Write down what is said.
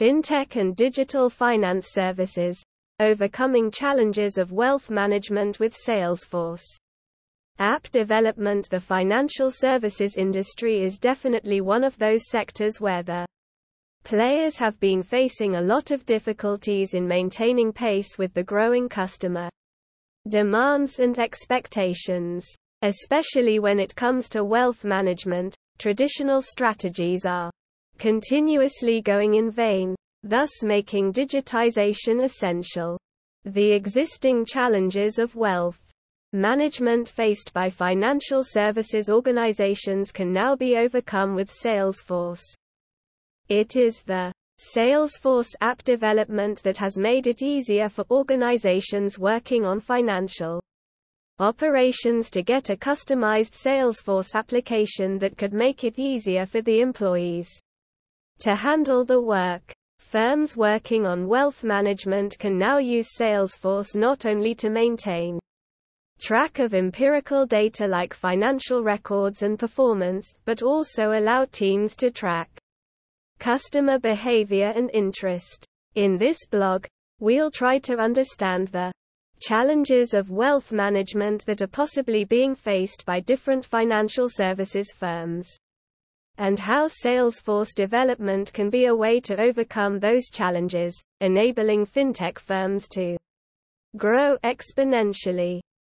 fintech and digital finance services, overcoming challenges of wealth management with Salesforce. App development The financial services industry is definitely one of those sectors where the players have been facing a lot of difficulties in maintaining pace with the growing customer demands and expectations. Especially when it comes to wealth management, traditional strategies are continuously going in vain, thus making digitization essential. The existing challenges of wealth management faced by financial services organizations can now be overcome with Salesforce. It is the Salesforce app development that has made it easier for organizations working on financial operations to get a customized Salesforce application that could make it easier for the employees to handle the work. Firms working on wealth management can now use Salesforce not only to maintain track of empirical data like financial records and performance, but also allow teams to track customer behavior and interest. In this blog, we'll try to understand the challenges of wealth management that are possibly being faced by different financial services firms and how Salesforce development can be a way to overcome those challenges, enabling fintech firms to grow exponentially.